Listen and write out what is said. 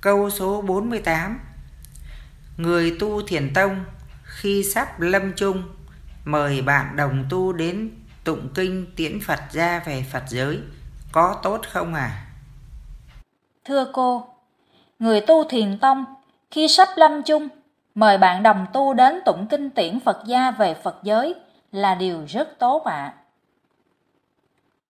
Câu số 48 Người tu thiền tông khi sắp lâm chung mời bạn đồng tu đến tụng kinh tiễn Phật ra về Phật giới có tốt không à? Thưa cô, người tu thiền tông khi sắp lâm chung mời bạn đồng tu đến tụng kinh tiễn Phật gia về Phật giới là điều rất tốt ạ. À.